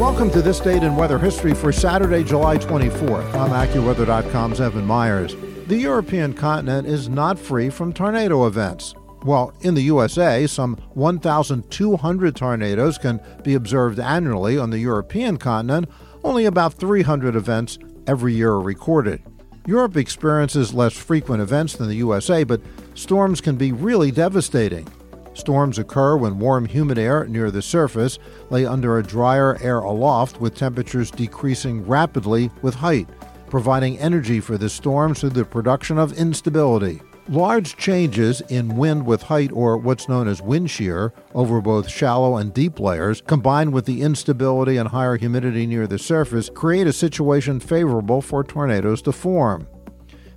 Welcome to this date in weather history for Saturday, July 24th. I'm AccuWeather.com's Evan Myers. The European continent is not free from tornado events. Well, in the USA, some 1,200 tornadoes can be observed annually. On the European continent, only about 300 events every year are recorded. Europe experiences less frequent events than the USA, but storms can be really devastating. Storms occur when warm, humid air near the surface lay under a drier air aloft, with temperatures decreasing rapidly with height, providing energy for the storms through the production of instability. Large changes in wind with height, or what's known as wind shear, over both shallow and deep layers, combined with the instability and higher humidity near the surface, create a situation favorable for tornadoes to form.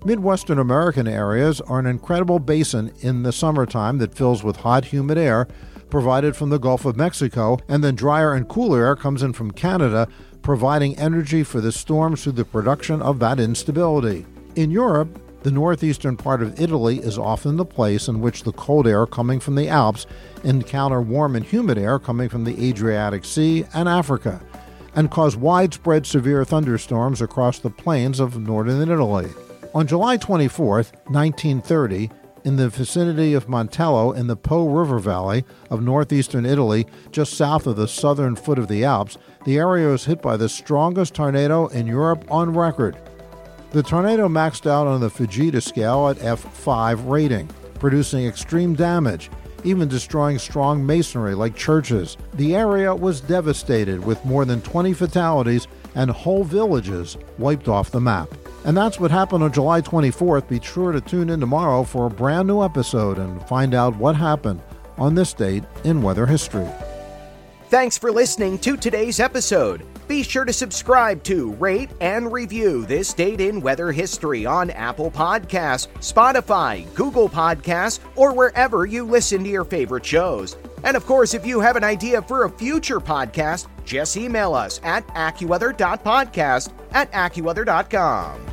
Midwestern American areas are an incredible basin in the summertime that fills with hot, humid air provided from the Gulf of Mexico, and then drier and cooler air comes in from Canada, providing energy for the storms through the production of that instability. In Europe, the northeastern part of Italy is often the place in which the cold air coming from the Alps encounter warm and humid air coming from the Adriatic Sea and Africa, and cause widespread severe thunderstorms across the plains of northern Italy. On July 24, 1930, in the vicinity of Montello in the Po River Valley of northeastern Italy, just south of the southern foot of the Alps, the area was hit by the strongest tornado in Europe on record. The tornado maxed out on the Fujita scale at F5 rating, producing extreme damage, even destroying strong masonry like churches. The area was devastated with more than 20 fatalities and whole villages wiped off the map. And that's what happened on July 24th. Be sure to tune in tomorrow for a brand new episode and find out what happened on this date in weather history. Thanks for listening to today's episode. Be sure to subscribe to, rate, and review this date in weather history on Apple Podcasts, Spotify, Google Podcasts, or wherever you listen to your favorite shows. And of course, if you have an idea for a future podcast, just email us at AccuWeather.podcast at AccuWeather.com.